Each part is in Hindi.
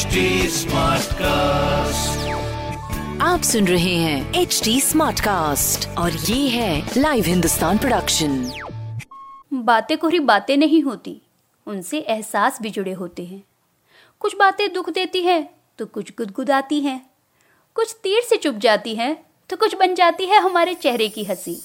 HD Smartcast. आप सुन रहे हैं एच डी स्मार्ट कास्ट और ये है लाइव हिंदुस्तान प्रोडक्शन बातें कोरी बातें नहीं होती उनसे एहसास भी जुड़े होते हैं। कुछ बातें दुख देती हैं तो कुछ गुदगुदाती हैं। कुछ तीर से चुप जाती हैं तो कुछ बन जाती है हमारे चेहरे की हँसी।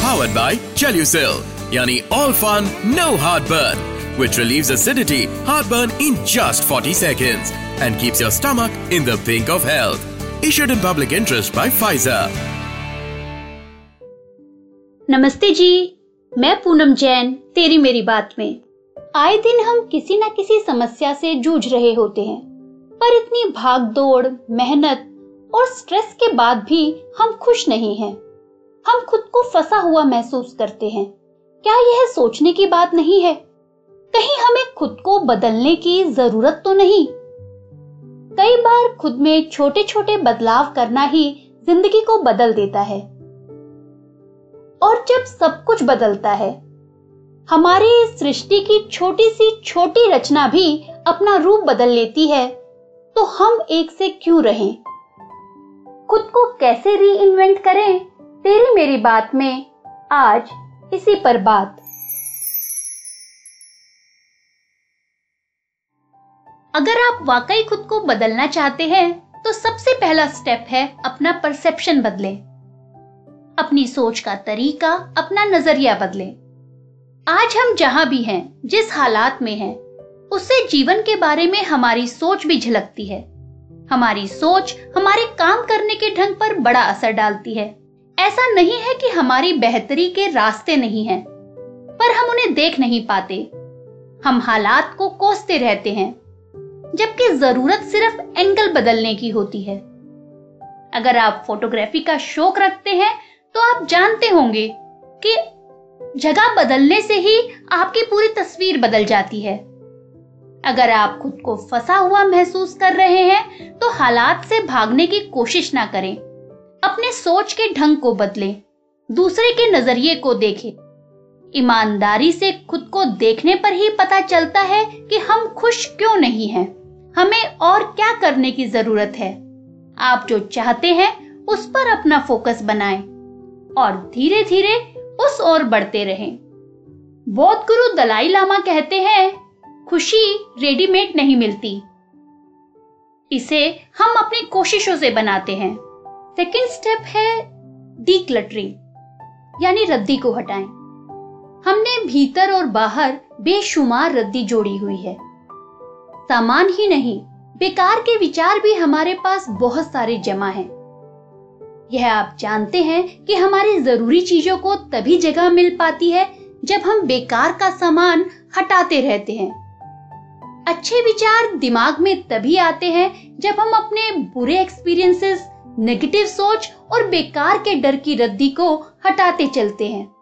Powered by Chelucil, yani all fun, no heartburn, which relieves acidity, heartburn in just 40 seconds and keeps your stomach in the pink of health. Issued in public interest by Pfizer. नमस्ते जी मैं पूनम जैन तेरी मेरी बात में आए दिन हम किसी न किसी समस्या से जूझ रहे होते हैं पर इतनी भाग दौड़ मेहनत और स्ट्रेस के बाद भी हम खुश नहीं हैं हम खुद को फंसा हुआ महसूस करते हैं क्या यह सोचने की बात नहीं है कहीं हमें खुद को बदलने की ज़रूरत तो नहीं। कई बार खुद में छोटे छोटे बदलाव करना ही ज़िंदगी को बदल देता है। और जब सब कुछ बदलता है, हमारी सृष्टि की छोटी सी छोटी रचना भी अपना रूप बदल लेती है तो हम एक से क्यों रहें? खुद को कैसे री इन्वेंट करें? तेरी मेरी बात में आज इसी पर बात। अगर आप वाकई खुद को बदलना चाहते हैं तो सबसे पहला स्टेप है अपना परसेप्शन बदलें। अपनी सोच का तरीका अपना नज़रिया बदलें। आज हम जहाँ भी हैं जिस हालात में हैं उससे जीवन के बारे में हमारी सोच भी झलकती है। हमारी सोच हमारे काम करने के ढंग पर बड़ा असर डालती है। ऐसा नहीं है कि हमारी बेहतरी के रास्ते नहीं हैं, पर हम उन्हें देख नहीं पाते। हम हालात को कोसते रहते हैं। जबकि ज़रूरत सिर्फ़ एंगल बदलने की होती है। अगर आप फोटोग्राफी का शौक रखते हैं तो आप जानते होंगे कि जगह बदलने से ही आपकी पूरी तस्वीर बदल जाती है। अगर आप खुद को फंसा हुआ महसूस कर रहे हैं तो हालात से भागने की कोशिश ना करें। अपने सोच के ढंग को बदलें, दूसरे के नज़रिए को देखें। ईमानदारी से खुद को देखने पर ही पता चलता है कि हम खुश क्यों नहीं हैं। हमें और क्या करने की ज़रूरत है? आप जो चाहते हैं, उस पर अपना फोकस बनाएँ और धीरे धीरे उस ओर बढ़ते रहें। बौद्ध गुरु दलाई लामा कहते हैं, खुशी रेडीमेड नहीं मिलती। इसे हम अपनी कोशिशों से बनाते हैं। सेकेंड स्टेप है डीक्लटरिंग यानी रद्दी को हटाएँ। हमने भीतर और बाहर बेशुमार रद्दी जोड़ी हुई है। सामान ही नहीं, बेकार के विचार भी हमारे पास बहुत सारे जमा हैं। यह आप जानते हैं कि हमारी ज़रूरी चीज़ों को तभी जगह मिल पाती है जब हम बेकार का सामान हटाते रहते हैं अच्छे विचार दिमाग में तभी आते हैं जब हम अपने बुरे एक्सपीरियंसेस नेगेटिव सोच और बेकार के डर की रद्दी को हटाते चलते हैं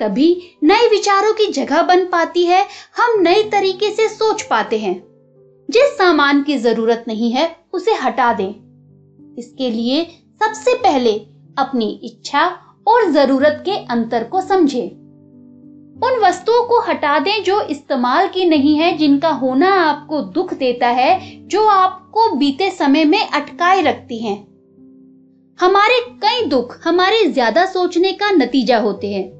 तभी नए विचारों की जगह बन पाती है, हम नए तरीके से सोच पाते हैं। जिस सामान की ज़रूरत नहीं है, उसे हटा दें। इसके लिए सबसे पहले अपनी इच्छा और ज़रूरत के अंतर को समझें। उन वस्तुओं को हटा दें जो इस्तेमाल की नहीं है, जिनका होना आपको दुख देता है, जो आपको बीते समय में अटकाए रखती हैं। हमारे कई दुख, हमारे ज़्यादा सोचने का नतीजा होते हैं।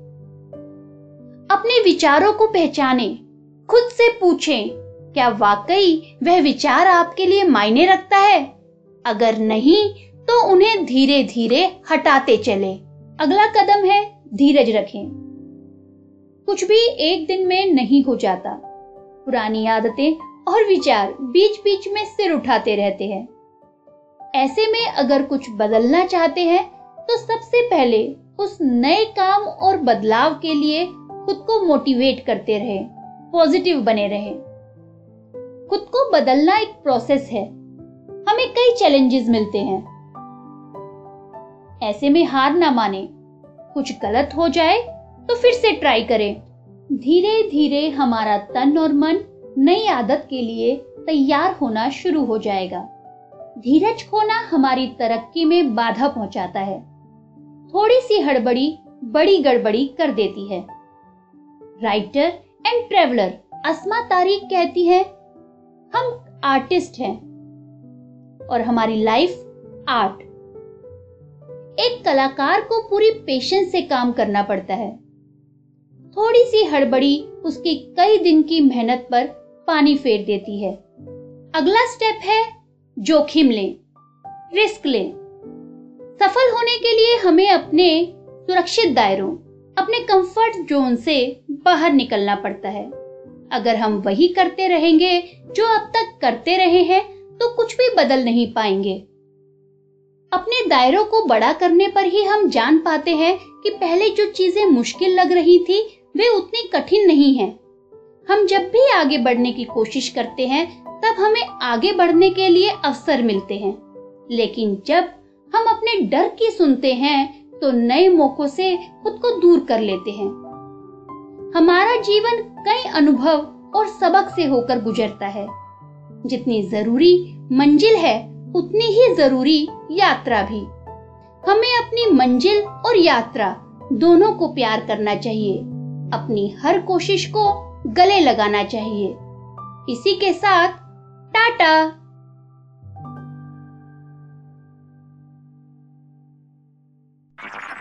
अपने विचारों को पहचानें, खुद से पूछें, क्या वाकई वह विचार आपके लिए मायने रखता है? अगर नहीं तो उन्हें धीरे धीरे हटाते चले। अगला कदम है धीरज रखें। कुछ भी एक दिन में नहीं हो जाता। पुरानी आदतें और विचार बीच बीच में सिर उठाते रहते हैं। ऐसे में अगर कुछ बदलना चाहते हैं तो सबसे पहले उस नए काम और बदलाव के लिए खुद को मोटिवेट करते रहे पॉजिटिव बने रहे। खुद को बदलना एक प्रोसेस है। हमें कई चैलेंजेस मिलते हैं। ऐसे में हार ना माने। कुछ गलत हो जाए तो फिर से ट्राई करें। धीरे धीरे हमारा तन और मन नई आदत के लिए तैयार होना शुरू हो जाएगा। धीरज खोना हमारी तरक्की में बाधा पहुंचाता है। थोड़ी सी हड़बड़ी बड़ी गड़बड़ी कर देती है। राइटर एंड ट्रेवलर असमा तारीख कहती है, हम आर्टिस्ट हैं और हमारी लाइफ आर्ट एक कलाकार को पूरी पेशेंस से काम करना पड़ता है। थोड़ी सी हड़बड़ी उसकी कई दिन की मेहनत पर पानी फेर देती है। अगला स्टेप है जोखिम लें रिस्क लें। सफल होने के लिए हमें अपने सुरक्षित दायरों अपने कंफर्ट जोन से बाहर निकलना पड़ता है। अगर हम वही करते रहेंगे जो अब तक करते रहे हैं तो कुछ भी बदल नहीं पाएँगे। अपने दायरों को बड़ा करने पर ही हम जान पाते हैं कि पहले जो चीज़ें मुश्किल लग रही थी, वे उतनी कठिन नहीं हैं। हम जब भी आगे बढ़ने की कोशिश करते हैं, तब हमें आगे बढ़ने के लिए अवसर मिलते हैं। लेकिन जब हम अपने डर की सुनते हैं तो नए मौकों से खुद को दूर कर लेते हैं। हमारा जीवन कई अनुभव और सबक से होकर गुजरता है। जितनी ज़रूरी मंजिल है, उतनी ही ज़रूरी यात्रा भी। हमें अपनी मंजिल और यात्रा दोनों को प्यार करना चाहिए, अपनी हर कोशिश को गले लगाना चाहिए। इसी के साथ टाटा।